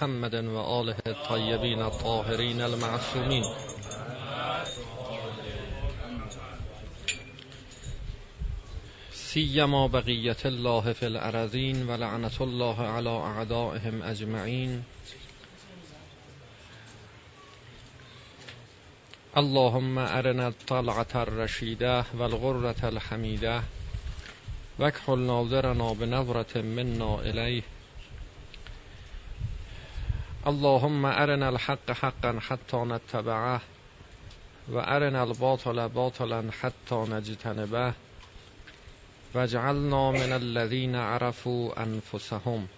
محمد و آله الطیبین الطاهرین المعصومین. سیما بقیت الله فی الارضین و لعنت الله علی اعدائهم اجمعین. اللهم ارنا الطلعة الرشیده و الغرة الحمیده وکحل ناظرنا بنظرة منا الیه. اللهم ارنا الحق حقا حتى نتبعه و ارنا الباطل باطلا حتى نجتنبه واجعلنا من الذين عرفوا انفسهم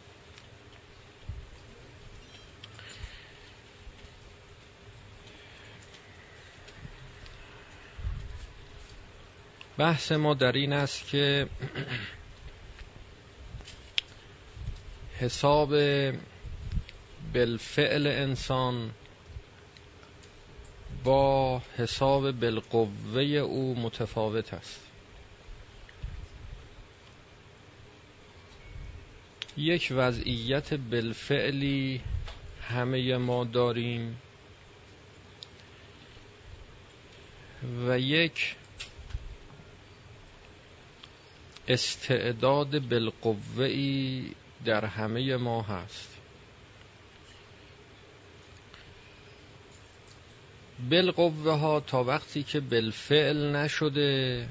بحث ما در این است که حساب بالفعل انسان با حساب بالقوه او متفاوت است. یک وضعیت بالفعلی همه ما داریم و یک استعداد بالقوه در همه ما هست. بالقوه ها تا وقتی که بالفعل نشده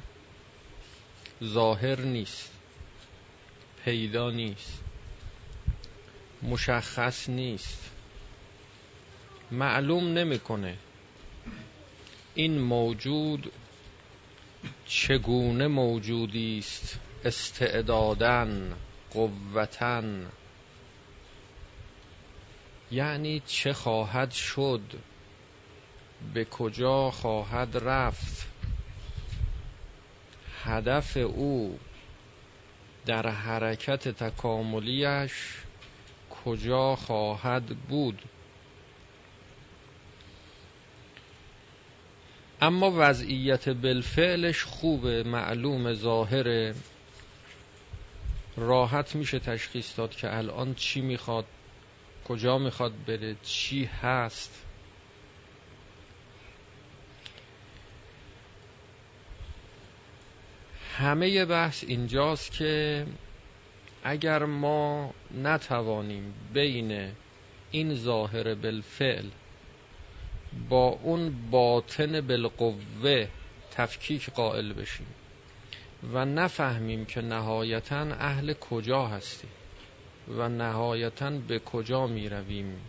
ظاهر نیست پیدا نیست مشخص نیست معلوم نمی‌کنه این موجود چگونه موجودی است. استعدادن قوتن یعنی چه خواهد شد؟ به کجا خواهد رفت. هدف او در حرکت تکاملیش کجا خواهد بود. اما وضعیت بالفعلش خوبه معلوم ظاهره راحت میشه تشخیص داد که الان چی می‌خواد کجا می‌خواد بره چی هست. همه بحث اینجاست که اگر ما نتوانیم بین این ظاهر بالفعل با اون باطن بالقوه تفکیک قائل بشیم و نفهمیم که نهایتا اهل کجا هستیم و نهایتا به کجا می رویم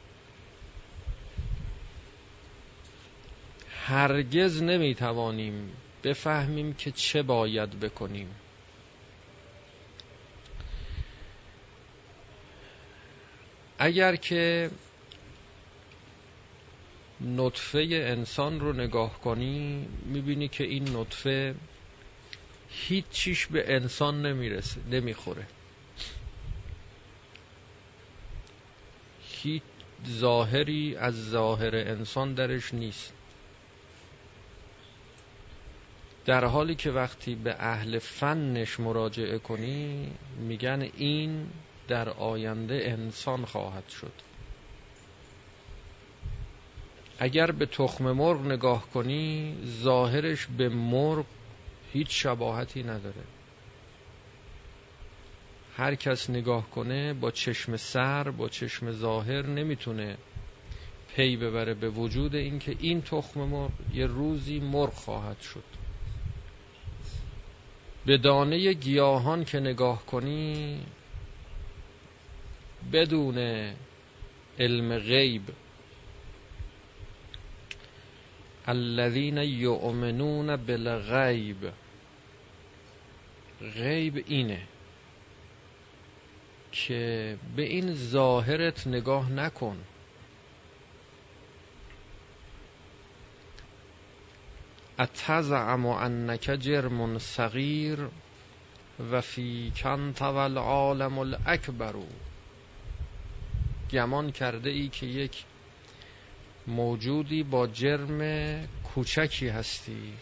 هرگز نمی توانیم بفهمیم که چه باید بکنیم. اگر که نطفه انسان رو نگاه کنی می‌بینی که این نطفه هیچ چیش به انسان نمی‌رسه نمی‌خوره. هیچ ظاهری از ظاهر انسان درش نیست. در حالی که وقتی به اهل فنش مراجعه کنی میگن این در آینده انسان خواهد شد. اگر به تخم مرغ نگاه کنی ظاهرش به مرغ هیچ شباهتی نداره. هر کس نگاه کنه با چشم سر با چشم ظاهر نمی‌تونه پی ببره به وجود اینکه این تخم مرغ یه روزی مرغ خواهد شد. به دانه گیاهان که نگاه کنی بدون علم غیب. الذين یؤمنون بالغیب. غیب اینه که به این ظاهرت نگاه نکن. اتزعم انک جرم صغیر و فی کنت العالم الاکبر گمان کرده ای که یک موجودی با جرم کوچکی هستی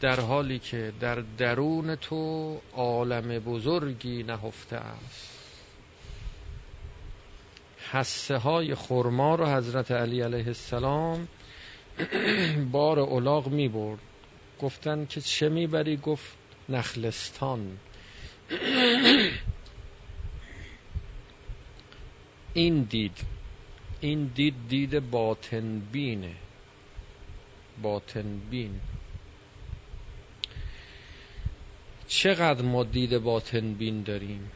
در حالی که در درون تو عالم بزرگی نهفته است. حسه های خرما رو حضرت علی علیه السلام بار اولاغ می برد. گفتن که چه می‌بری گفت نخلستان. این دید. این دید دید باطن بینه. باطن بین. چقدر ما دید باطن بین داریم؟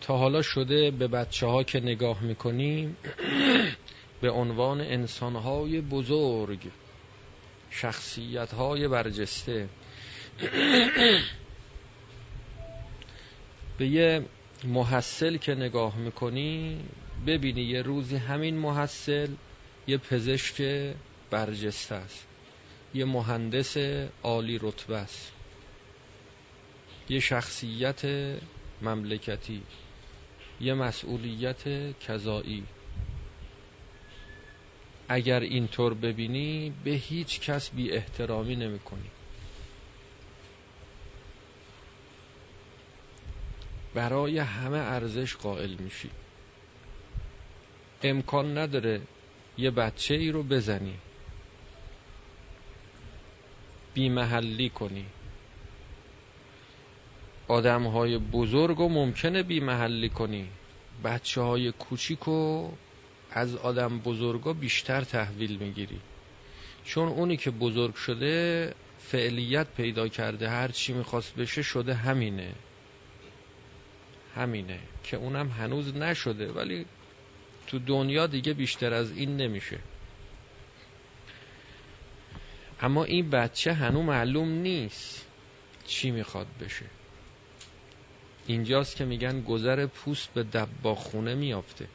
تا حالا شده به بچه ها که نگاه می‌کنیم به عنوان انسانهای بزرگ شخصیتهای برجسته. به یه محصل که نگاه می‌کنی ببینی یه روزی همین محصل یه پزشک برجسته است یه مهندس عالی رتبه است یه شخصیت مملکتی یه مسئولیت کذایی. اگر اینطور ببینی به هیچ کس بی احترامی نمی کنی. برای همه ارزش قائل میشی. امکان نداره یه بچه ای رو بزنی. بیمحلی کنی. آدم های بزرگ و ممکنه بیمحلی کنی. بچه های کوچیک رو از آدم بزرگا بیشتر تحویل می‌گیری. چون اونی که بزرگ شده فعلیت پیدا کرده هر چی می‌خواست بشه شده همینه. همینه. که اونم هنوز نشده ولی تو دنیا دیگه بیشتر از این نمیشه. اما این بچه هنوز معلوم نیست چی می‌خواد بشه. اینجاست که میگن گذر پوست به دبا خونه میافته.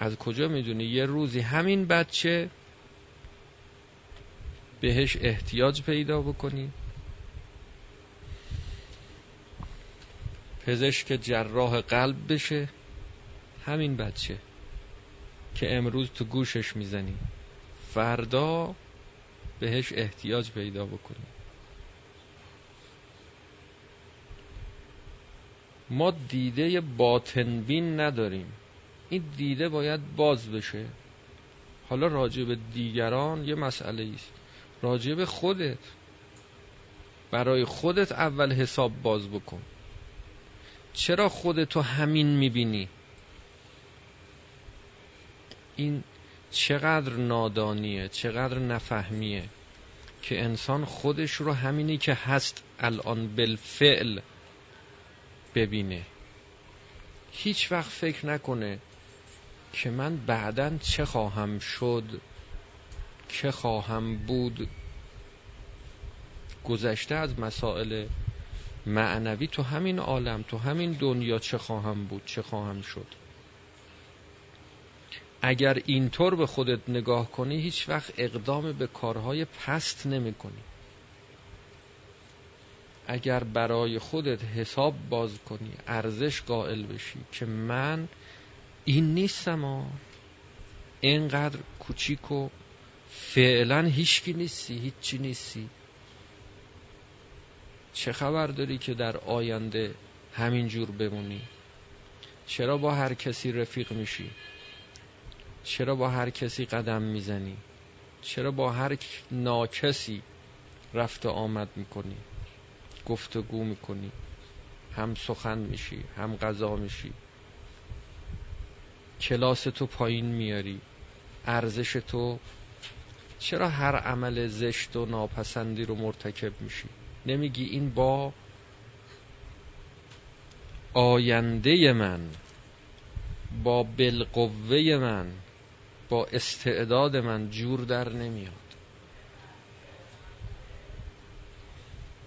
از کجا می‌دونی؟ یه روزی همین بچه بهش احتیاج پیدا بکنی. پزشک جراح قلب بشه. همین بچه که امروز تو گوشش می‌زنی. فردا بهش احتیاج پیدا بکنی. ما دیده باطنبین نداریم. این دیده باید باز بشه. حالا راجع به دیگران یه مسئله است راجع به خودت. برای خودت اول حساب باز بکن. چرا خودتو همین می‌بینی؟ این چقدر نادانیه چقدر نفهمیه که انسان خودش رو همینی که هست الان بالفعل ببینه. هیچ وقت فکر نکنه که من بعدا چه خواهم شد چه خواهم بود گذشته از مسائل معنوی تو همین عالم تو همین دنیا چه خواهم بود چه خواهم شد. اگر اینطور به خودت نگاه کنی هیچ وقت اقدام به کارهای پست نمی کنی. اگر برای خودت حساب باز کنی ارزش قائل بشی که من این نیستم ها اینقدر کوچیک و فعلا هیچکی نیستی هیچی نیستی. چه خبر داری که در آینده همینجور بمونی؟ چرا با هر کسی رفیق میشی؟ چرا با هر کسی قدم می‌زنی؟ چرا با هر ناکسی رفت آمد می‌کنی؟ گفتگو می‌کنی؟ هم سخن میشی هم غذا میشی. کلاس تو پایین میاری ارزش تو چرا هر عمل زشت و ناپسندی رو مرتکب میشی؟ نمیگی این با آینده من با بالقوه من با استعداد من جور در نمیاد.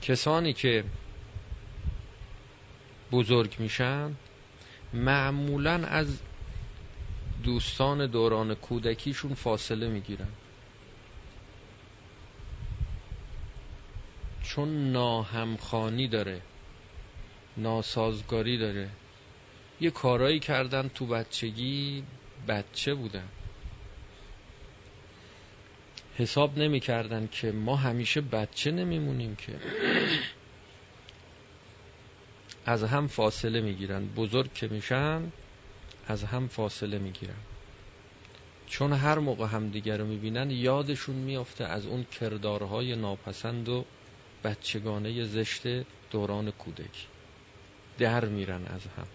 کسانی که بزرگ میشن معمولا از دوستان دوران کودکیشون فاصله می‌گیرن. چون ناهمخانی داره ناسازگاری داره یه کارایی کردن تو بچگی بچه بودن. حساب نمی کردن که ما همیشه بچه نمیمونیم که. از هم فاصله می‌گیرن. بزرگ که میشن از هم فاصله می‌گیرن. چون هر موقع همدیگر رو می‌بینن یادشون میافته از اون کردارهای ناپسند و بچگانه زشت دوران کودکی در میرن از هم.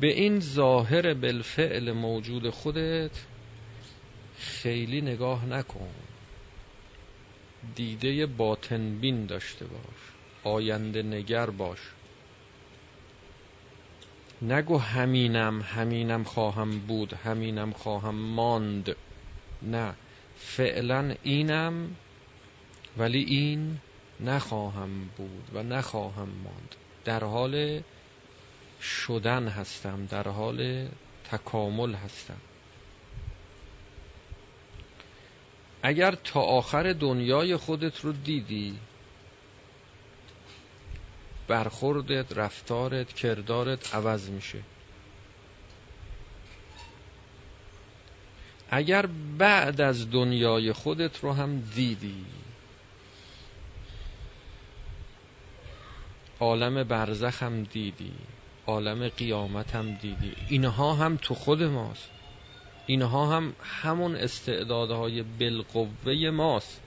به این ظاهر بالفعل موجود خودت خیلی نگاه نکن. دیده باطن بین داشته باش. آینده نگر باش. نگو همینم همینم خواهم بود همینم خواهم ماند. نه فعلا اینم ولی این نخواهم بود و نخواهم ماند. در حال شدن هستم در حال تکامل هستم. اگر تا آخر دنیای خودت رو دیدی برخوردت رفتارت کردارت عوض میشه. اگر بعد از دنیای خودت رو هم دیدی عالم برزخ هم دیدی عالم قیامت هم دیدی اینها هم تو خود ماست. اینها هم همون استعدادهای بالقوه ماست.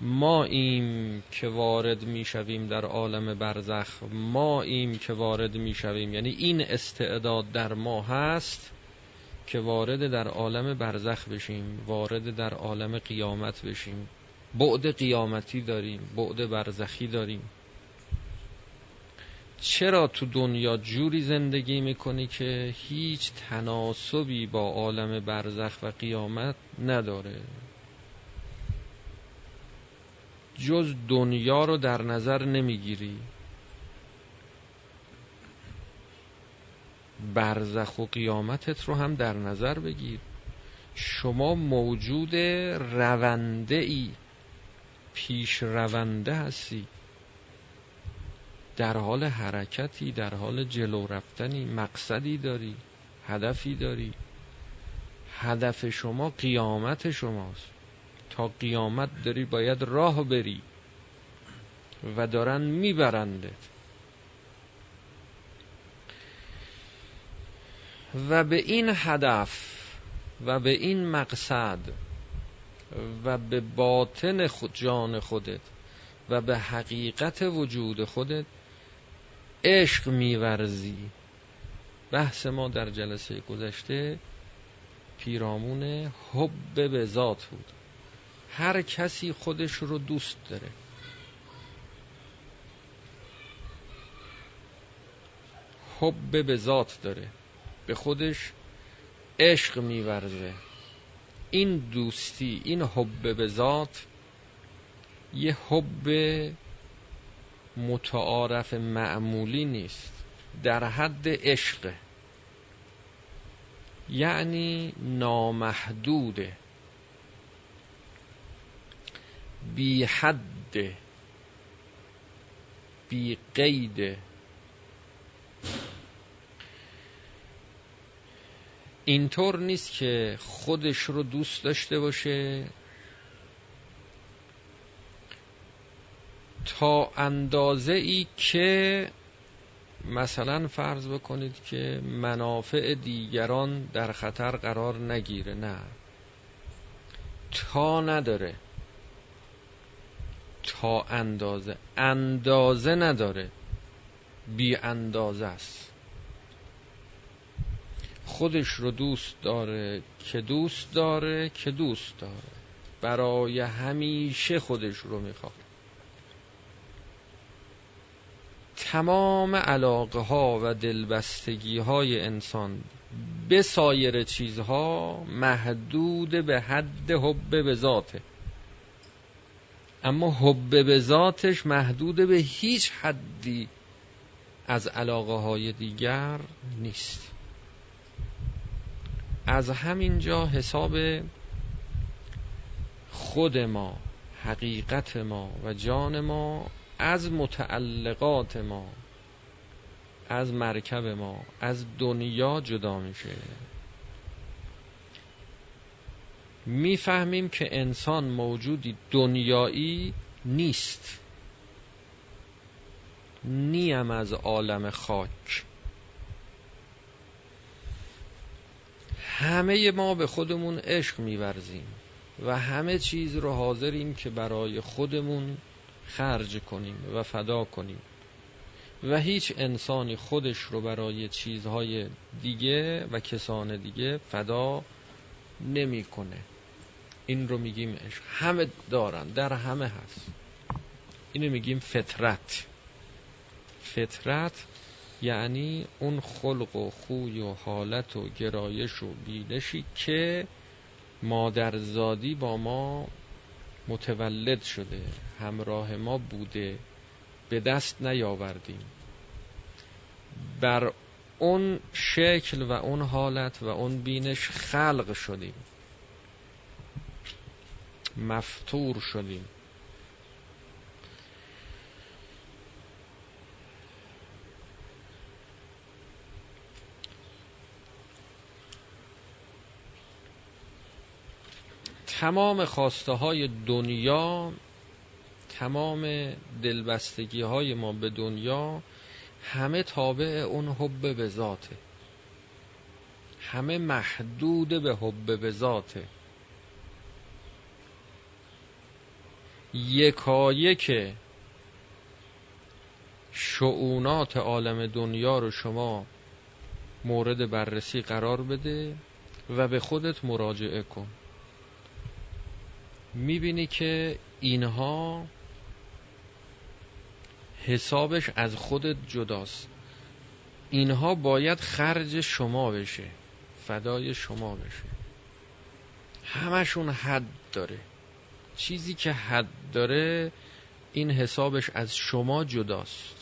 ما ایم که وارد می‌شویم در عالم برزخ ما ایم که وارد می‌شویم. یعنی این استعداد در ما هست که وارد در عالم برزخ بشیم وارد در عالم قیامت بشیم. بعد قیامتی داریم بعد برزخی داریم. چرا تو دنیا جوری زندگی می‌کنی که هیچ تناسبی با عالم برزخ و قیامت نداره؟ جز دنیا رو در نظر نمی‌گیری. برزخ و قیامتت رو هم در نظر بگیر. شما موجود رونده ای پیش رونده هستی. در حال حرکتی در حال جلو رفتنی مقصدی داری هدفی داری. هدف شما قیامت شماست. تا قیامت داری باید راه بری و دارن میبرندت. و به این هدف و به این مقصد و به باطن خود جان خودت و به حقیقت وجود خودت عشق میورزی. بحث ما در جلسه گذشته پیرامون حب به ذات بود. هر کسی خودش رو دوست داره. حب به ذات داره. به خودش عشق میورزه. این دوستی این حب به ذات یه حب متعارف معمولی نیست. در حد عشق. یعنی نامحدوده بی حد. بی قید. اینطور نیست که خودش رو دوست داشته باشه تا اندازه ای که مثلا فرض بکنید که منافع دیگران در خطر قرار نگیره نه. تا نداره. تا اندازه. اندازه نداره. بی اندازه است. خودش رو دوست داره که دوست داره که دوست داره. برای همیشه خودش رو می‌خواد. تمام علاقه ها و دلبستگی های انسان به سایر چیزها محدود به حد حب به ذاته. اما حب به ذاتش محدود به هیچ حدی از علاقه های دیگر نیست. از همین جا حساب خود ما حقیقت ما و جان ما از متعلقات ما از مرکب ما از دنیا جدا میشه. می‌فهمیم که انسان موجودی دنیایی نیست. نیم از عالم خاک. همه ما به خودمون عشق میورزیم و همه چیز رو حاضریم که برای خودمون خرج کنیم و فدا کنیم. و هیچ انسانی خودش رو برای چیزهای دیگه و کسان دیگه فدا نمی‌کنه. این رو میگیم عشق. همه دارن در همه هست. اینو میگیم فطرت. فطرت یعنی اون خلق و خوی و حالت و گرایش و بینشی که مادرزادی با ما متولد شده همراه ما بوده به دست نیاوردیم. بر اون شکل و اون حالت و اون بینش خلق شدیم. مفتور شدیم. تمام خواسته های دنیا تمام دلبستگی های ما به دنیا همه تابع اون حب به ذاته. همه محدود به حب به ذاته. یکایک شعونات عالم دنیا رو شما مورد بررسی قرار بده و به خودت مراجعه کن. می‌بینی که اینها حسابش از خودت جداست. اینها باید خرج شما بشه فدای شما بشه. همشون حد داره. چیزی که حد داره این حسابش از شما جداست.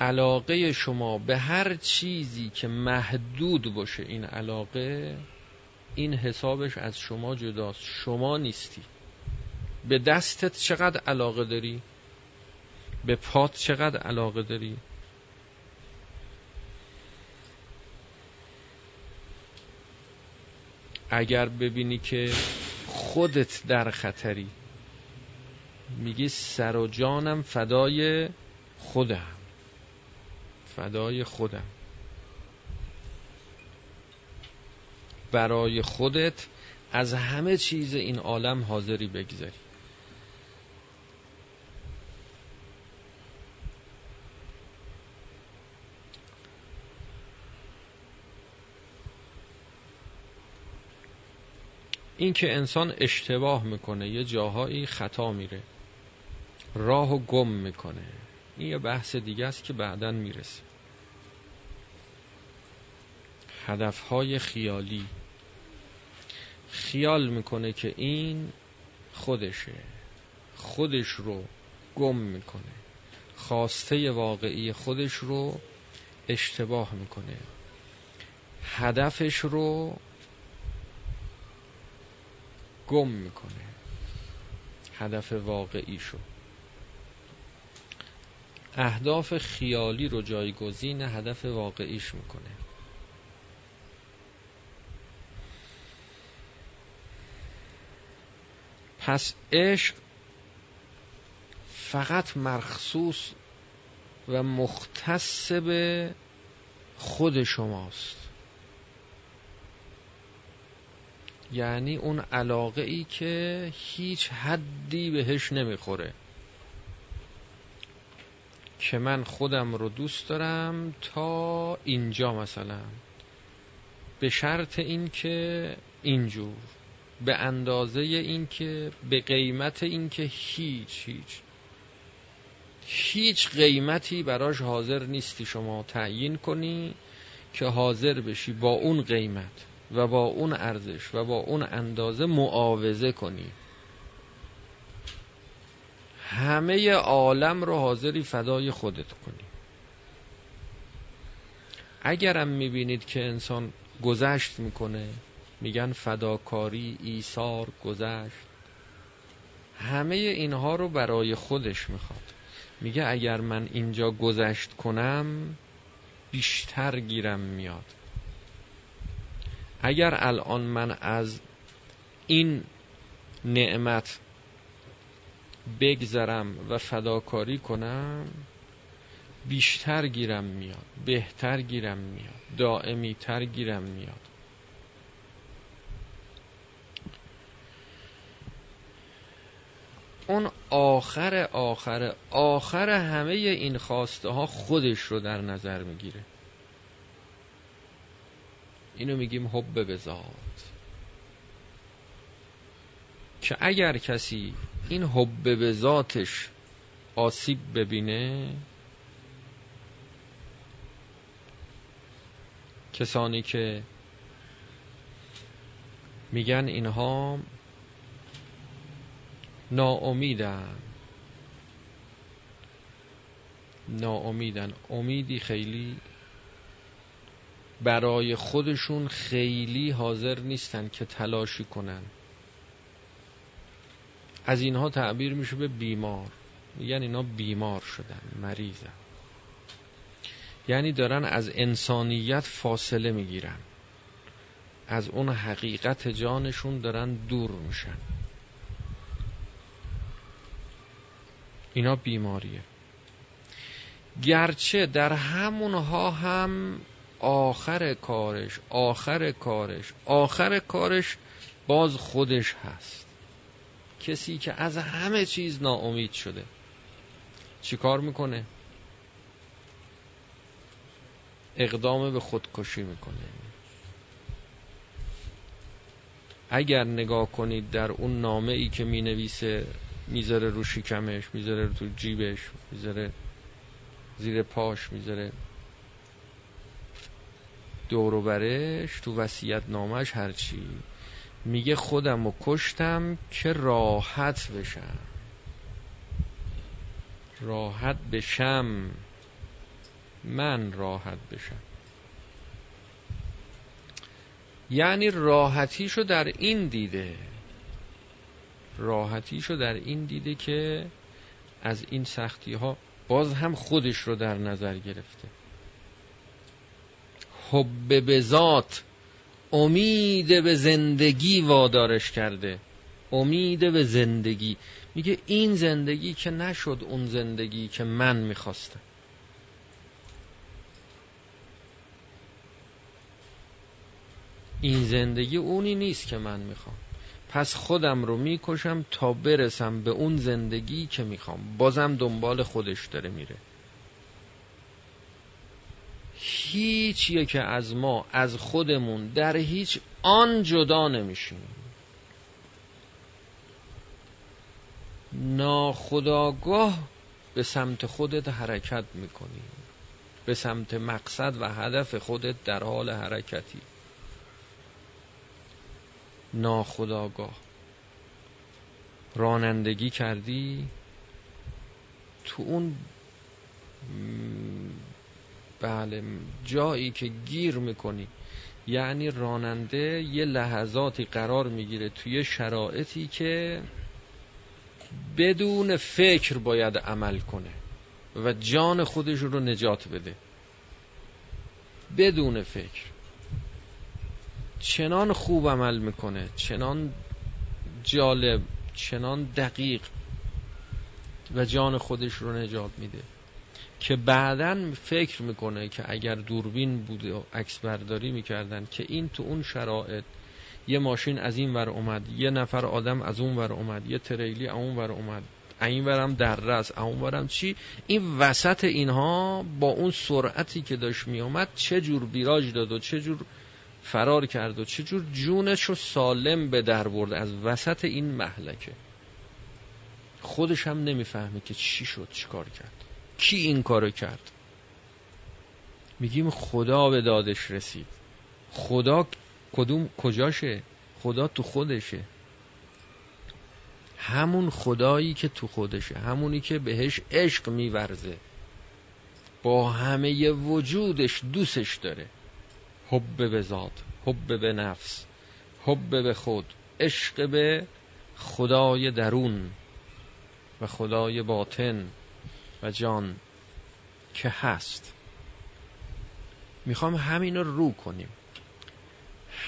علاقه شما به هر چیزی که محدود باشه این علاقه این حسابش از شما جداست. شما نیستی. به دستت چقدر علاقه داری؟ به پات چقدر علاقه داری؟ اگر ببینی که خودت در خطری میگی سر و جانم فدای خودم. فدای خودم. برای خودت از همه چیز این عالم حاضری بگذاری. این که انسان اشتباه می‌کنه یه جاهایی خطا میره. راه و گم می‌کنه. این یه بحث دیگه است که بعدا می‌رسه هدفهای خیالی. خیال می‌کنه که این خودشه. خودش رو گم می‌کنه. خواسته واقعی خودش رو اشتباه می‌کنه. هدفش رو گم می‌کنه. هدف واقعیشو. اهداف خیالی رو جایگزین هدف واقعیش می‌کنه. پس عشق فقط مخصوص و مختص به خود شماست. یعنی اون علاقه ای که هیچ حدی بهش نمی‌خوره. که من خودم رو دوست دارم تا اینجا مثلا. به شرط این که اینجور. به اندازه این که به قیمت این که هیچ هیچ. هیچ قیمتی براش حاضر نیستی شما تعیین کنی که حاضر بشی با اون قیمت و با اون ارزش و با اون اندازه معاوضه کنی. همه عالم رو حاضری فدای خودت کنی. اگرم می‌بینید که انسان گذشت می‌کنه میگن فداکاری ایثار گذشت. همه اینها رو برای خودش می‌خواد. میگه اگر من اینجا گذشت کنم بیشتر گیرم میاد. اگر الان من از این نعمت بگذرم و فداکاری کنم بیشتر گیرم میاد بهتر گیرم میاد دائمی تر گیرم میاد. اون آخر آخر آخر همه این خواسته ها خودش رو در نظر می‌گیره. اینو میگیم حب به ذات که اگر کسی این حب به ذاتش آسیب ببینه کسانی که میگن اینها ناامیدن. ناامیدن. امیدی خیلی برای خودشون خیلی حاضر نیستن که تلاشی کنن. از اینها تعبیر میشه به بیمار. میگن اینا بیمار شدن مریضن. یعنی دارن از انسانیت فاصله می‌گیرن. از اون حقیقت جانشون دارن دور میشن. اینا بیماریه. گرچه در همونها هم آخر کارش آخر کارش آخر کارش باز خودش هست. کسی که از همه چیز ناامید شده. چی کار می‌کنه؟ اقدام به خودکشی می‌کنه. اگر نگاه کنید در اون نامه ای که می نویسه می‌ذاره رو شکمش می‌ذاره تو جیبش می‌ذاره زیر پاش می‌ذاره دوروبرش تو وسیعت نامش هرچی میگه خودم رو کشتم که راحت بشم. راحت بشم. من راحت بشم. یعنی راحتیشو در این دیده. راحتیشو در این دیده که از این سختی ها باز هم خودش رو در نظر گرفته. حب به ذات امید به زندگی وادارش کرده. امید به زندگی. میگه این زندگی که نشد اون زندگی که من می‌خواستم. این زندگی اونی نیست که من می‌خوام. پس خودم رو می‌کشم تا برسم به اون زندگی که می‌خوام. بازم دنبال خودش داره میره. هیچ که از ما از خودمون در هیچ آن جدا نمیشیم. ناخداگاه به سمت خودت حرکت می‌کنی. به سمت مقصد و هدف خودت در حال حرکتی. ناخداگاه. رانندگی کردی تو اون بله جایی که گیر می‌کنی. یعنی راننده یه لحظاتی قرار می‌گیره توی شرایطی که بدون فکر باید عمل کنه و جان خودش رو نجات بده. بدون فکر. چنان خوب عمل می‌کنه چنان جالب چنان دقیق و جان خودش رو نجات میده که بعدا فکر می‌کنه که اگر دوربین بوده و عکس برداری می‌کردن که این تو اون شرایط یه ماشین از این ور اومد یه نفر آدم از اون ور اومد یه تریلی اون ور اومد این ورم در رس اون ورم چی؟ این وسط اینها با اون سرعتی که داشت میومد چه جور بیراج داد و چه جور فرار کرد و چه جور جونش رو سالم به در برد از وسط این محلکه. خودش هم نمی‌فهمه که چی شد چیکار کرد. کی این کارو کرد؟ میگیم خدا به دادش رسید. خدا کدوم کجاشه؟ خدا تو خودشه. همون خدایی که تو خودشه همونی که بهش عشق میورزه. با همه وجودش دوستش داره. حب به ذات حب به نفس حب به خود عشق به خدای درون و خدای باطن و جان که هست. می‌خوام همین رو رو کنیم.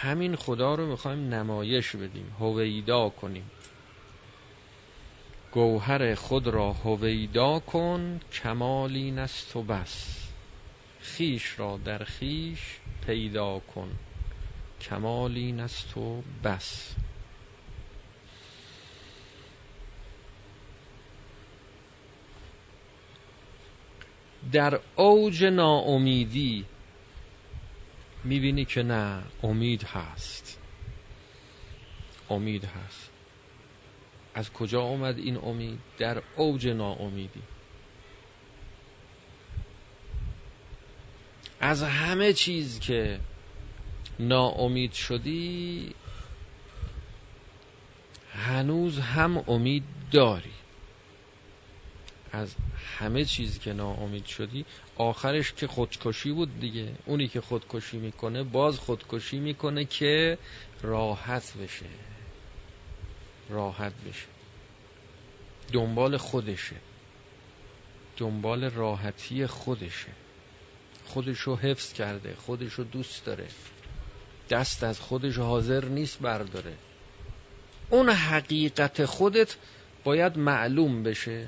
همین خدا رو می‌خوایم نمایش بدیم هویدا کنیم. گوهر خود را هویدا کن کمالی نست و بس. خیش را در خیش پیدا کن. کمالی نست و بس. در اوج ناامیدی می‌بینی که نه امید هست. امید هست. از کجا اومد این امید؟ در اوج ناامیدی. از همه چیز که ناامید شدی هنوز هم امید داری. از همه چیز که ناامید شدی آخرش که خودکشی بود دیگه. اونی که خودکشی می‌کنه باز خودکشی می‌کنه که راحت بشه. راحت بشه. دنبال خودشه. دنبال راحتی خودشه. خودشو حفظ کرده خودشو دوست داره. دست از خودش حاضر نیست برداره. اون حقیقت خودت باید معلوم بشه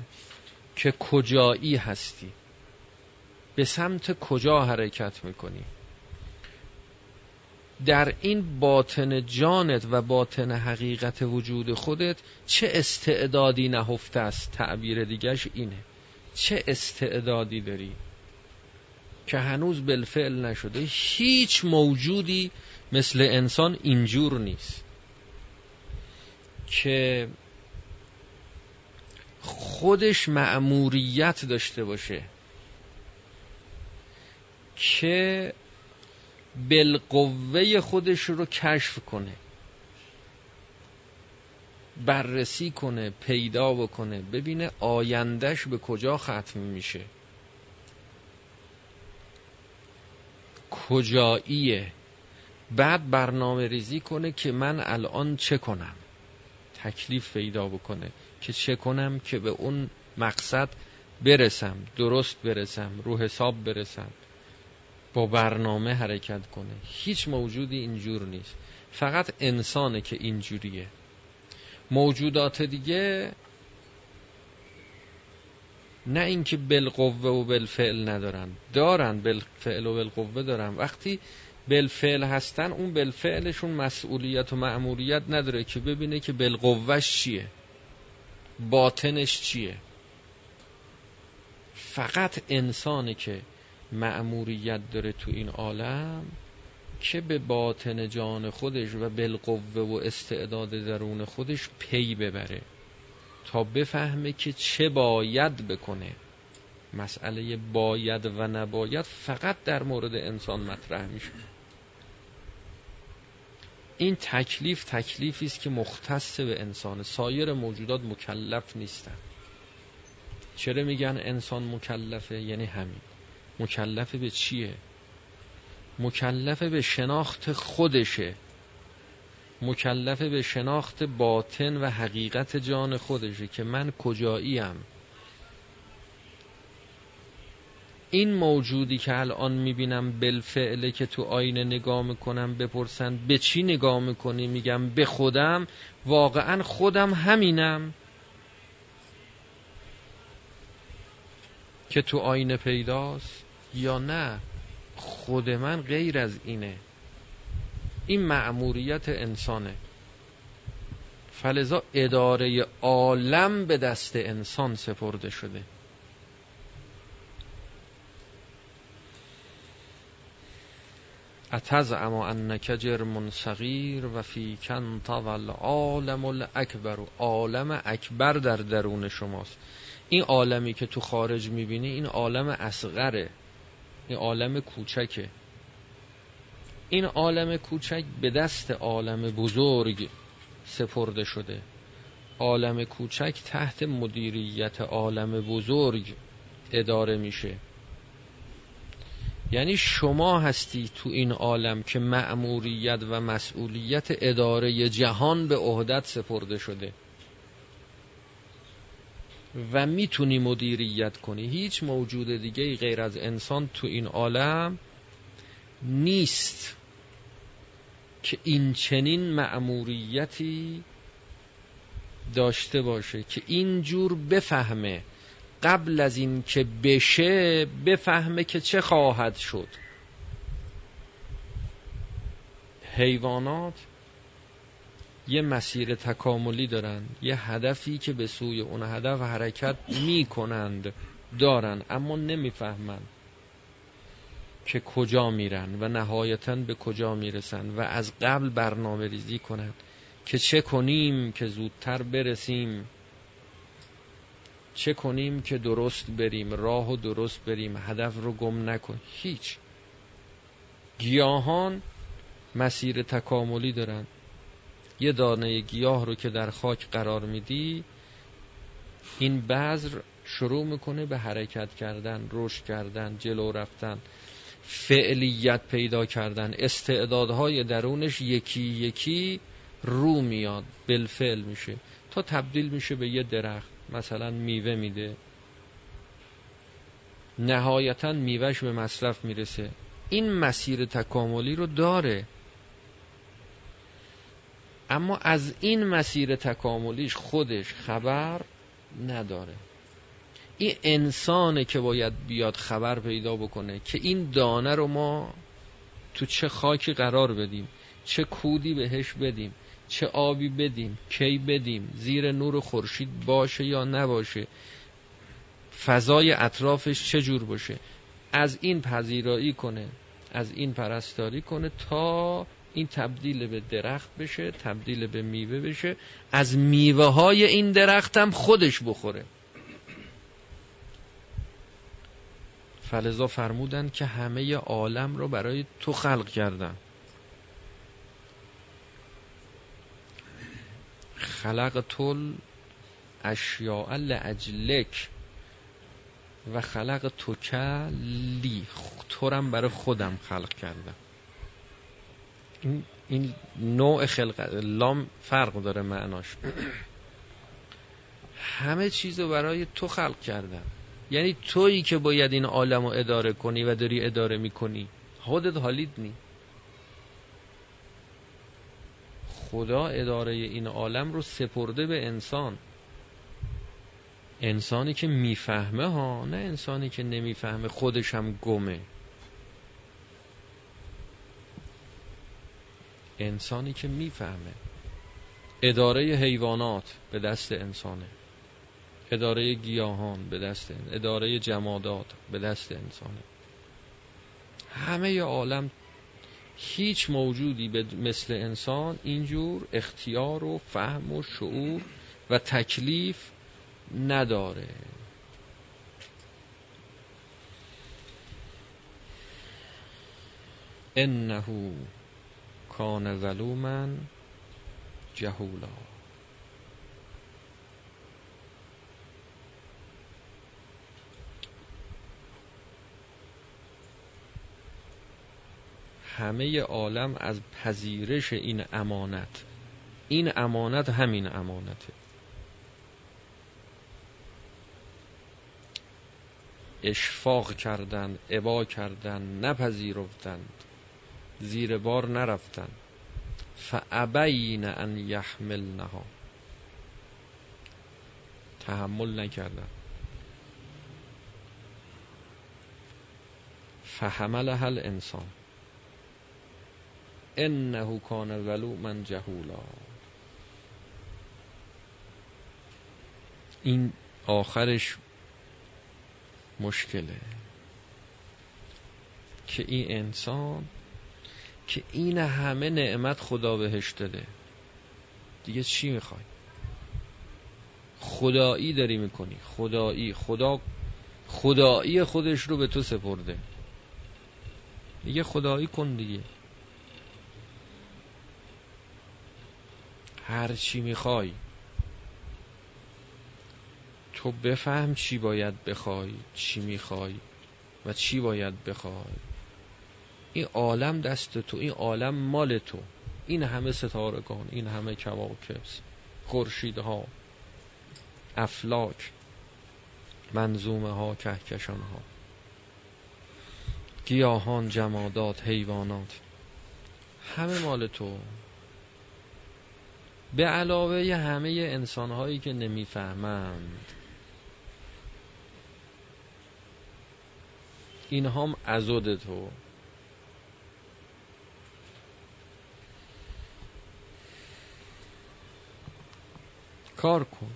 که کجایی هستی. به سمت کجا حرکت می‌کنی. در این باطن جانت و باطن حقیقت وجود خودت چه استعدادی نهفته است؟ تعبیر دیگش اینه. چه استعدادی داری؟ که هنوز بالفعل نشده. هیچ موجودی مثل انسان اینجور نیست که خودش مأموریت داشته باشه که بالقوه خودش رو کشف کنه بررسی کنه پیدا بکنه ببینه آیندهش به کجا ختم میشه. کجاییه؟ بعد برنامه ریزی کنه که من الان چه کنم؟ تکلیف پیدا بکنه که چه کنم که به اون مقصد برسم درست برسم رو حساب برسم. با برنامه حرکت کنه. هیچ موجودی اینجور نیست. فقط انسانه که اینجوریه. موجودات دیگه نه اینکه بالقوه و بالفعل ندارن. دارن بالفعل و بالقوه دارن. وقتی بالفعل هستن اون بالفعلشون مسئولیت و مأموریت نداره که ببینه که بالقوهش چیه. باطنش چیه. فقط انسانه که مأموریت داره تو این عالم که به باطن جان خودش و بالقوه و استعداد درون خودش پی ببره. تا بفهمه که چه باید بکنه. مسئله باید و نباید فقط در مورد انسان مطرح میشه. این تکلیف تکلیفی است که مختص به انسان. سایر موجودات مکلف نیستن. چرا میگن انسان مکلفه؟ یعنی همین. مکلف به چیه؟ مکلف به شناخت خودشه. مکلف به شناخت باطن و حقیقت جان خودشه که من کجاییم؟ این موجودی که الان می‌بینم بالفعله که تو آینه نگاه می‌کنم بپرسن به چی نگاه می‌کنی؟ میگم به خودم. واقعا خودم همینم که تو آینه پیداست یا نه؟ خود من غیر از اینه. این مأموریت انسانه. فلذا اداره عالم به دست انسان سپرده شده. اما انک جرم صغیر و فی کن عالم الاکبر. عالم اکبر در درون شماست. این عالمی که تو خارج می‌بینی این عالم اصغره. این عالم کوچکه. این عالم کوچک به دست عالم بزرگ سپرده شده. عالم کوچک تحت مدیریت عالم بزرگ اداره میشه. یعنی شما هستی تو این عالم که مأموریت و مسئولیت اداره جهان به عهدت سپرده شده. و می‌تونی مدیریت کنی. هیچ موجود دیگه غیر از انسان تو این عالم نیست. که این چنین مأموریتی داشته باشه که اینجور بفهمه. قبل از این که بشه بفهمه که چه خواهد شد. حیوانات یه مسیر تکاملی دارن یه هدفی که به سوی اون هدف حرکت می کنند دارن اما نمی‌فهمند که کجا میرن و نهایتا به کجا می‌رسن و از قبل برنامه ریزی کنند که چه کنیم که زودتر برسیم. چه کنیم که درست بریم راه و درست بریم هدف رو گم نکن. هیچ. گیاهان مسیر تکاملی دارن. یه دانه گیاه رو که در خاک قرار میدی این بذر شروع می‌کنه به حرکت کردن رشد کردن جلو رفتن. فعلیت پیدا کردن. استعدادهای درونش یکی یکی رو میاد. بالفعل میشه. تا تبدیل میشه به یه درخت. مثلا میوه میده. نهایتا میوهش به مصرف می‌رسه. این مسیر تکاملی رو داره. اما از این مسیر تکاملیش خودش خبر نداره. این انسانه که باید بیاد خبر پیدا بکنه که این دانه رو ما تو چه خاکی قرار بدیم چه کودی بهش بدیم چه آبی بدیم کی بدیم زیر نور خورشید باشه یا نباشه فضای اطرافش چه جور باشه از این پذیرایی کنه از این پرستاری کنه تا این تبدیل به درخت بشه تبدیل به میوه بشه از میوه های این درخت هم خودش بخوره. فلزا فرمودن که همه عالم رو برای تو خلق کردن. خلق تل اشیاء لعجلک و خلق تو لی. تو برای خودم خلق کردم. این, این نوع خلق لام فرق داره معناش. همه چیز رو برای تو خلق کردم. یعنی تویی که باید این عالم رو اداره کنی و داری اداره می‌کنی. خودت حالید نی. خدا اداره این عالم رو سپرده به انسان. انسانی که می‌فهمه ها نه انسانی که نمی‌فهمه خودش هم گمه. انسانی که می‌فهمه. اداره حیوانات به دست انسانه. اداره گیاهان به دست اداره جمادات به دست انسانه همه عالم هیچ موجودی به مثل انسان اینجور اختیار و فهم و شعور و تکلیف نداره. انه کان ظلوما جهولا. همه عالم از پذیرش این امانت. این امانت همین امانته. اشفاق کردند عبا کردند نپذیرفتند. زیر بار نرفتند. فعبین ان یحملنها. تحمل نکردند فحملها الانسان. انه کان من جهولا. این آخرش مشکله که این انسان که این همه نعمت خدا بهش داده. دیگه چی می‌خوای؟ خدایی داری می‌کنی. خدایی. خدا خدایی خودش رو به تو سپرده. دیگه خدایی کن دیگه. هر چی می‌خوای. تو بفهم چی باید بخوای چی می‌خوای و چی باید بخوای. این عالم دست تو این عالم مال تو. این همه ستارگان این همه کواکب خورشیدها افلاک منظومه ها کهکشان ها گیاهان جمادات حیوانات. همه مال تو. به علاوه همه انسانهایی که نمی‌فهمند. این هم ازود تو. کار کن.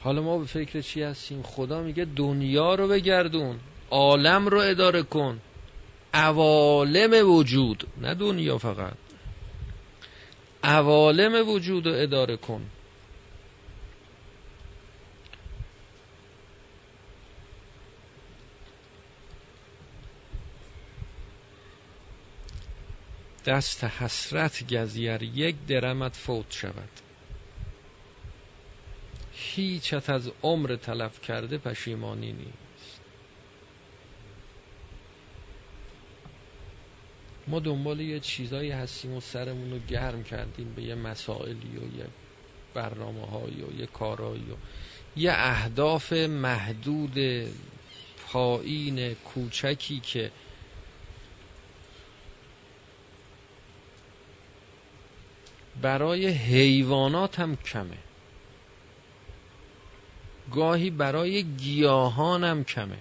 حالا ما به فکر چی هستیم؟ خدا میگه دنیا رو بگردون عالم رو اداره کن. عوالم وجود نه دنیا فقط. عوالم وجود رو اداره کن. دست حسرت گزیر یک درمت فوت شود. هیچت از عمر تلف کرده پشیمانی نیست. ما دنبال یه چیزایی هستیم و سرمون رو گرم کردیم به یه مسائلی و یه برنامه هایی و یه کارایی و یه اهداف محدود پایین کوچکی که برای حیوانات هم کمه. گاهی برای گیاهان هم کمه.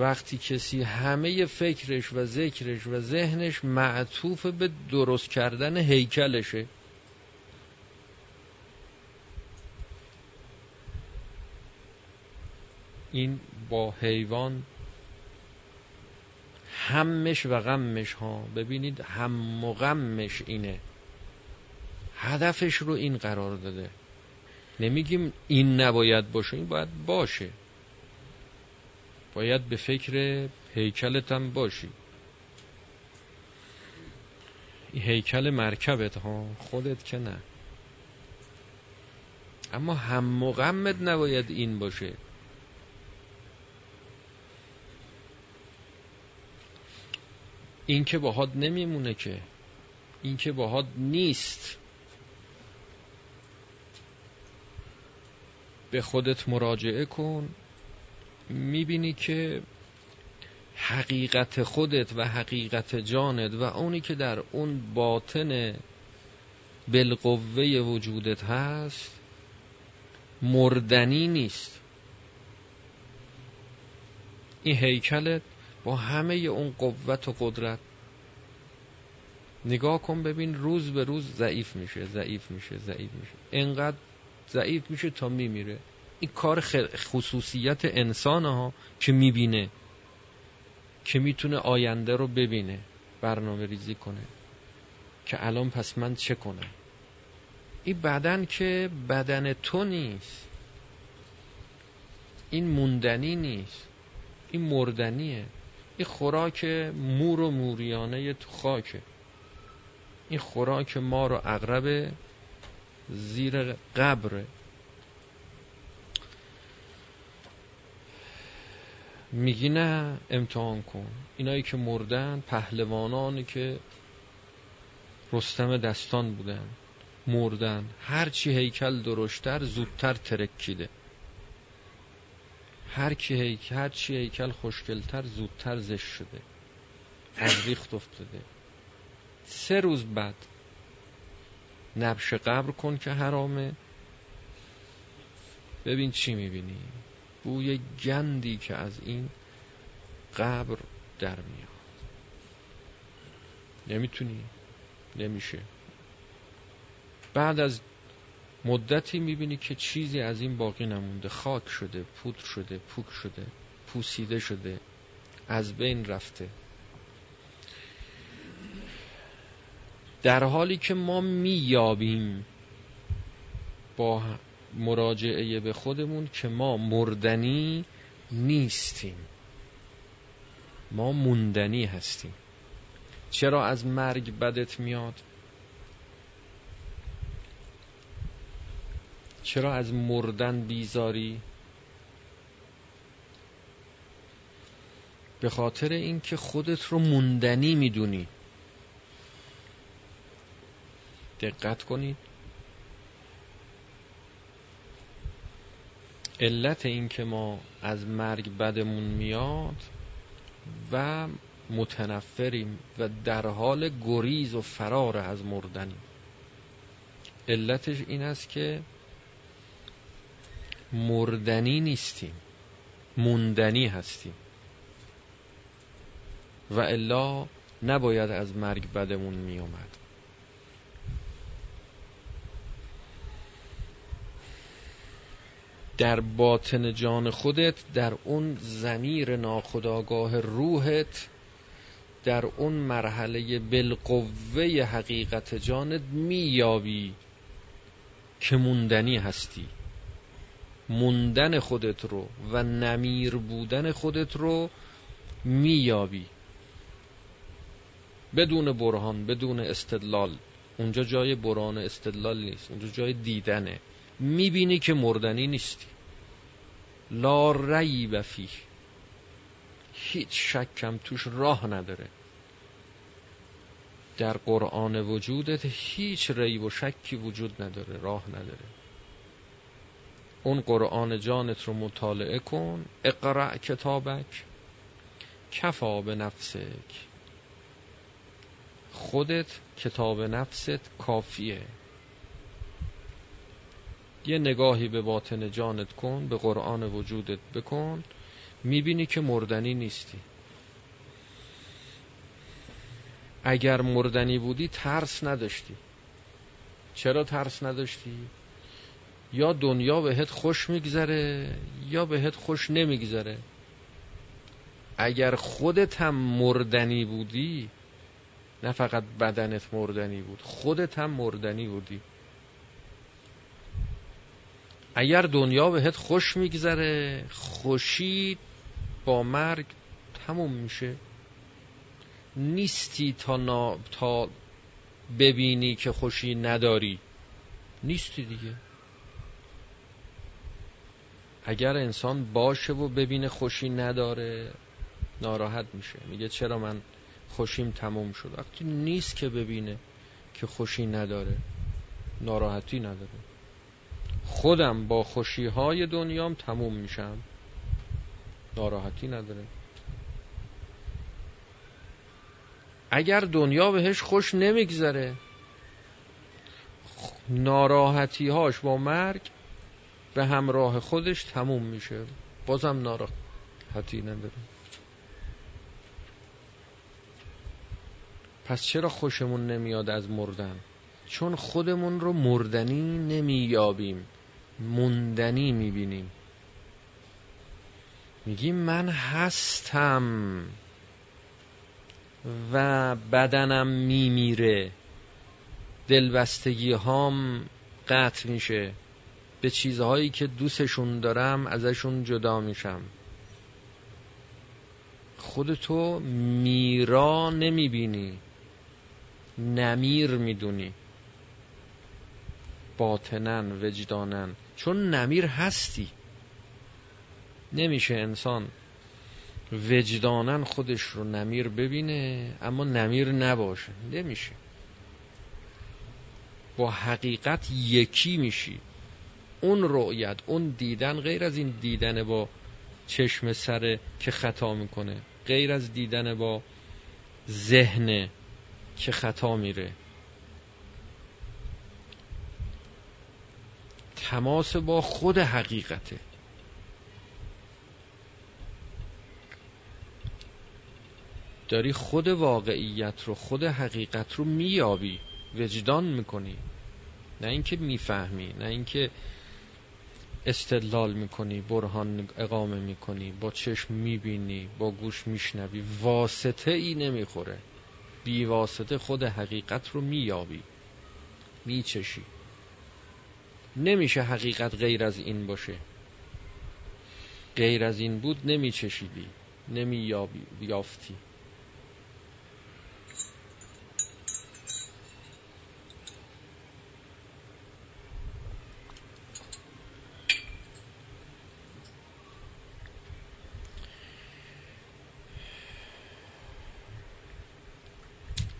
وقتی کسی همه فکرش و ذکرش و ذهنش معطوف به درست کردن هیکلشه. این با حیوان همش و غمش ها. ببینید هم و غمش اینه. هدفش رو این قرار داده. نمیگیم این نباید باشه این باید باشه. باید به فکر هیکلت هم باشی. این هیکل مرکبت ها خودت که نه. اما هم و غمت نباید این باشه. این که باهات نمیمونه که. این که باهات نیست. به خودت مراجعه کن. می‌بینی که حقیقت خودت و حقیقت جانت و اونی که در اون باطن بالقوه وجودت هست مردنی نیست. این هیکلت با همه اون قوت و قدرت. نگاه کن ببین روز به روز ضعیف میشه ضعیف میشه ضعیف میشه. انقدر ضعیف میشه تا میمیره. این کار خصوصیت انسان ها که می‌بینه که می‌تونه آینده رو ببینه برنامه ریزی کنه. که الان پس من چه کنم؟ این بدن که بدن تو نیست. این موندنی نیست. این مردنیه. این خوراک مور و موریانه تو خاکه. این خوراک ما رو اقرب زیر قبره. میگی نه امتحان کن. اینایی که مردن پهلوانانی که رستم دستان بودن مردن. هرچی هیکل درشتر زودتر ترکیده. هر کی هیکل هر چی هیکل خوشگلتر زودتر زش شده. از ریخت افتاده. سه روز بعد نبش قبر کن که حرامه. ببین چی می‌بینی. بوی گندی که از این قبر در میاد. نمی‌تونی نمیشه. بعد از مدتی می‌بینی که چیزی از این باقی نمونده. خاک شده پودر شده پوک شده پوسیده شده از بین رفته. در حالی که ما مییابیم با مراجعه به خودمون که ما مردنی نیستیم. ما موندنی هستیم. چرا از مرگ بدت میاد؟ چرا از مردن بیزاری؟ به خاطر اینکه خودت رو موندنی می‌دونی. دقت کنید. علت این که ما از مرگ بدمون میاد و متنفریم و در حال گریز و فرار از مردنیم. علتش این است که مردنی نیستیم موندنی هستیم. و الا نباید از مرگ بدمون می اومد در باطن جان خودت در اون زمیر ناخداگاه روحت در اون مرحله بالقوه حقیقت جانت مییابی که موندنی هستی. موندن خودت رو و نمیر بودن خودت رو مییابی. بدون برهان بدون استدلال. اونجا جای برهان استدلال نیست. اونجا جای دیدنه. می‌بینی که مردنی نیستی. لا ریب فیه. هیچ شکم توش راه نداره. در قرآن وجودت هیچ ریب و شکی وجود نداره راه نداره. اون قرآن جانت رو مطالعه کن اقرأ کتابک کفا به نفسک. خودت کتاب نفست کافیه. یه نگاهی به باطن جانت کن به قرآن وجودت بکن. می‌بینی که مردنی نیستی. اگر مردنی بودی ترس نداشتی. چرا ترس نداشتی؟ یا دنیا بهت خوش میگذره یا بهت خوش نمیگذره. اگر خودت هم مردنی بودی نه فقط بدنت مردنی بود خودت هم مردنی بودی. اگر دنیا بهت خوش میگذره خوشی با مرگ تموم میشه. نیستی تا, نا... تا ببینی که خوشی نداری. نیستی دیگه. اگر انسان باشه و ببینه خوشی نداره ناراحت میشه. میگه چرا من خوشیم تموم شد؟ وقتی نیست که ببینه که خوشی نداره ناراحتی نداره. خودم با خوشی های دنیام تموم میشم. ناراحتی نداره. اگر دنیا بهش خوش نمیگذره ناراحتی هاش با مرگ به همراه خودش تموم میشه. بازم ناراحتی نداره. پس چرا خوشمون نمیاد از مردن؟ چون خودمون رو مردنی نمییابیم. موندنی می‌بینیم. میگیم من هستم و بدنم میمیره. دلبستگی هام قطع میشه. به چیزهایی که دوستشون دارم ازشون جدا میشم. خودتو میرا نمی‌بینی. نمیر می‌دونی. باطنن وجدانن. چون نمیر هستی. نمیشه انسان وجدانن خودش رو نمیر ببینه اما نمیر نباشه. نمیشه. با حقیقت یکی میشی. اون رؤیت اون دیدن غیر از این دیدن با چشم سره که خطا می‌کنه غیر از دیدن با ذهن که خطا میره. تماس با خود حقیقته. داری خود واقعیت رو خود حقیقت رو میابی وجدان می‌کنی. نه اینکه می‌فهمی نه اینکه استدلال می‌کنی برهان اقامه می‌کنی با چشم می‌بینی با گوش میشنوی. واسطه ای نمی‌خوره. بی واسطه خود حقیقت رو میابی میچشی. نمیشه حقیقت غیر از این باشه. غیر از این بود نمیچشیدی نمییافتی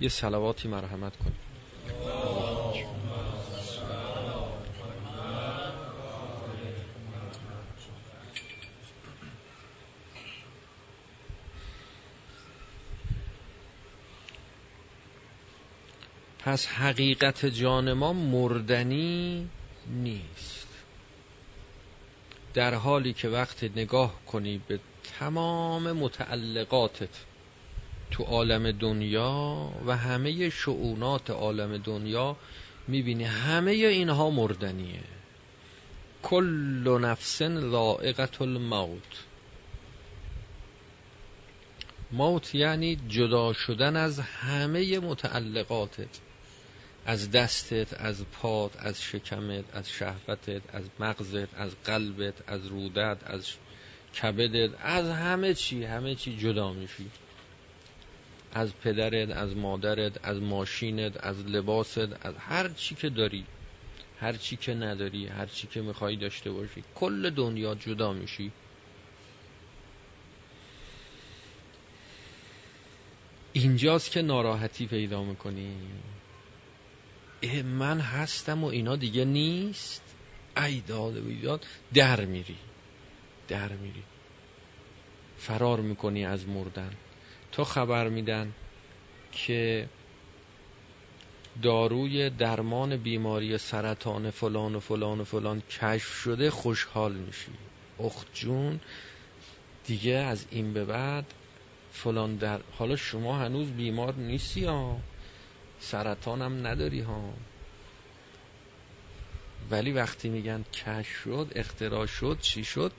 یه سلواتی مرحمت کنید پس حقیقت جان ما مردنی نیست. در حالی که وقت نگاه کنی به تمام متعلقاتت تو عالم دنیا و همه شعونات عالم دنیا می‌بینی همه اینها مردنیه. کل نفس ذائقت الموت. موت یعنی جدا شدن از همه متعلقاتت. از دستت از پات از شکمت از شهوتت از مغزت از قلبت از رودت از کبدت از همه چی همه چی جدا میشی. از پدرت از مادرت از ماشینت از لباست از هر چی که داری هر چی که نداری هر چی که می‌خوای داشته باشی کل دنیا جدا میشی. اینجاست که ناراحتی پیدا می‌کنی. من هستم و اینا دیگه نیست. ای داد و ایداد در میری. در میری. فرار می‌کنی از مردن. تو خبر میدن که داروی درمان بیماری سرطان فلان و فلان و فلان کشف شده خوشحال میشی. اخت جون دیگه از این به بعد فلان در حالا شما هنوز بیمار نیستی ها. سرطان نداری ها. ولی وقتی میگن کش شد اختراع شد چی شد؟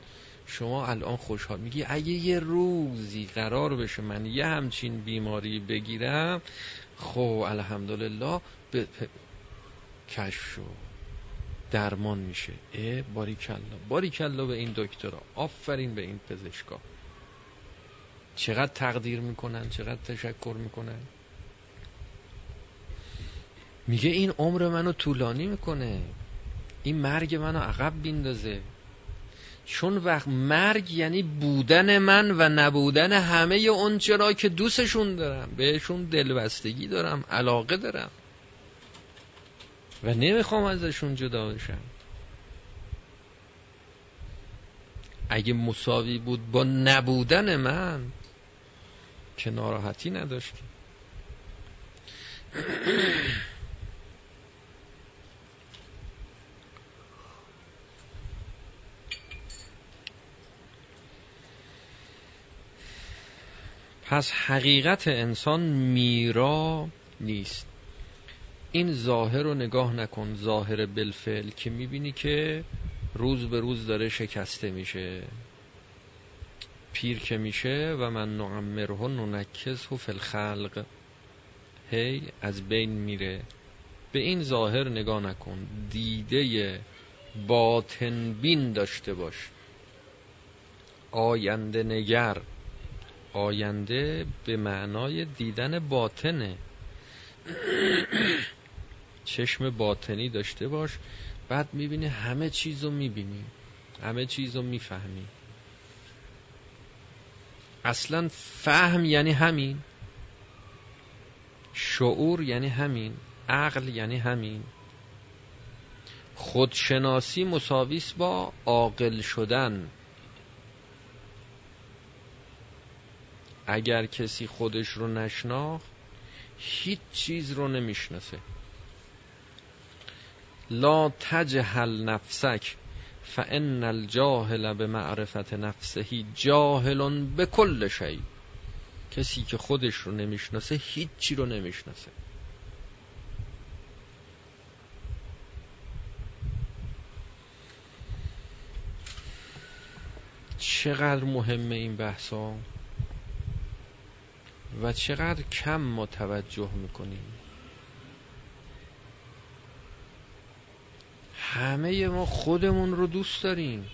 شما الان خوشحال میگی اگه یه روزی قرار بشه من یه همچین بیماری بگیرم خب الحمدلله به کشف شد. درمان میشه. اه باری کلا باری کلا به این دکترا. آفرین به این پزشکا. چقدر تقدیر می‌کنن چقدر تشکر می‌کنن؟ میگه این عمر منو طولانی می‌کنه. این مرگ منو عقب بیندازه. چون وقت مرگ یعنی بودن من و نبودن همه اون چرا که دوستشون دارم. بهشون دلبستگی دارم علاقه دارم. و نمی‌خوام ازشون جدا بشم. اگه مساوی بود با نبودن من که ناراحتی نداشتی پس حقیقت انسان میرا نیست. این ظاهر رو نگاه نکن ظاهر بالفعل که می‌بینی که روز به روز داره شکسته میشه. پیر که میشه و من نعمره ننکزه فی الخلق. هی از بین میره. به این ظاهر نگاه نکن. دیده باطن بین داشته باش. آینده نگر. آینده به معنای دیدن باطنه. چشم باطنی داشته باش بعد می‌بینی همه چیز رو می‌بینی همه چیز رو می‌فهمی. اصلا فهم یعنی همین شعور یعنی همین عقل یعنی همین. خودشناسی مساویس با عاقل شدن. اگر کسی خودش رو نشناخت هیچ چیز رو نمی‌شناسه. لا تجهل نفسک فان الجاهل به معرفت نفسهی جاهل به کل شی. کسی که خودش رو نمی‌شناسه هیچی رو نمی‌شناسه. چقدر مهمه این بحثا؟ و چقدر کم ما توجه می‌کنیم. همه ما خودمون رو دوست داریم.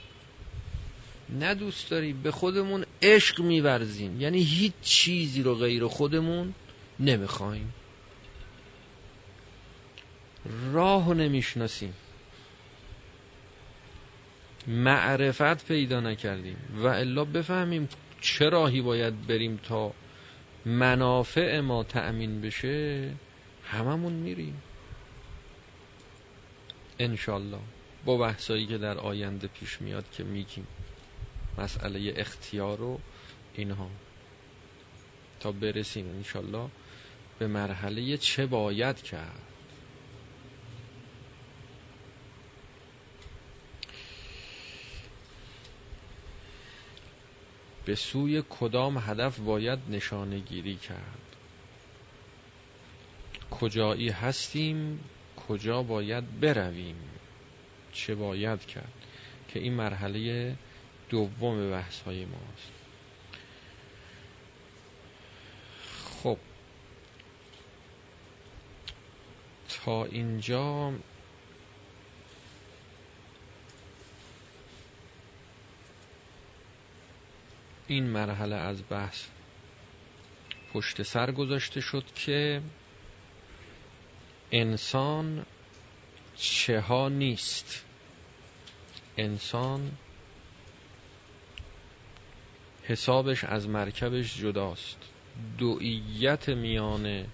نه دوست داریم به خودمون عشق میورزیم. یعنی هیچ چیزی رو غیر خودمون نمی‌خوایم. راه نمی‌شناسیم. معرفت پیدا نکردیم. و الا بفهمیم چه راهی باید بریم تا منافع ما تأمین بشه هممون میریم. انشالله با بحثایی که در آینده پیش میاد که میگیم. مسئله اختیار و اینها. تا برسیم انشالله به مرحله چه باید کرد. به سوی کدام هدف باید نشانه گیری کرد؟ کجایی هستیم؟ کجا باید برویم؟ چه باید کرد؟ که این مرحله دوم بحث های ماست. خب. تا اینجا این مرحله از بحث پشت سر گذاشته شد که انسان چه ها نیست. انسان حسابش از مرکبش جداست. دوئیت میان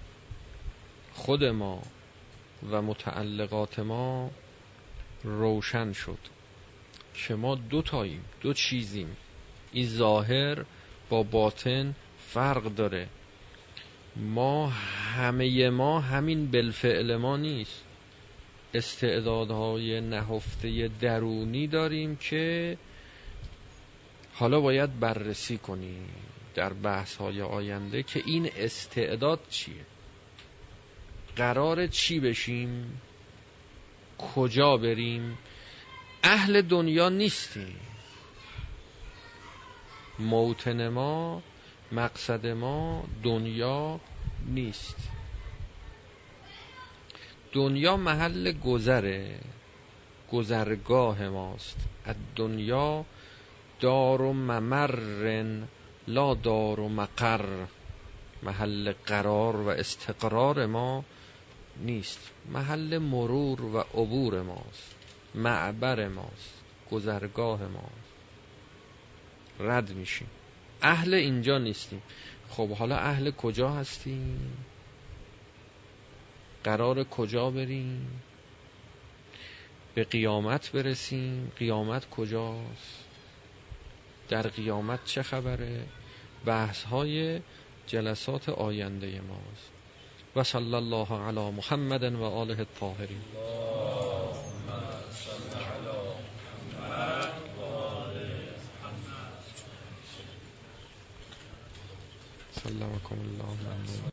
خود ما و متعلقات ما روشن شد که ما دو تاییم دو چیزیم. این ظاهر با باطن فرق داره. ما همه ما همین بالفعل ما نیست. استعدادهای نهفته درونی داریم که حالا باید بررسی کنیم در بحث های آینده که این استعداد چیه؟ قرار چی بشیم؟ کجا بریم؟ اهل دنیا نیستیم. موتن ما مقصد ما دنیا نیست. دنیا محل گذره گذرگاه ماست. از دنیا دار و ممرن لا دار و مقر. محل قرار و استقرار ما نیست. محل مرور و عبور ماست. معبر ماست. گذرگاه ماست. رد میشیم. اهل اینجا نیستیم. خب حالا اهل کجا هستیم؟ قرار کجا بریم؟ به قیامت برسیم. قیامت کجاست؟ در قیامت چه خبره؟ بحث های جلسات آینده ماست. و صلی الله علی محمد و آله الطاهرین. سلمكم الله.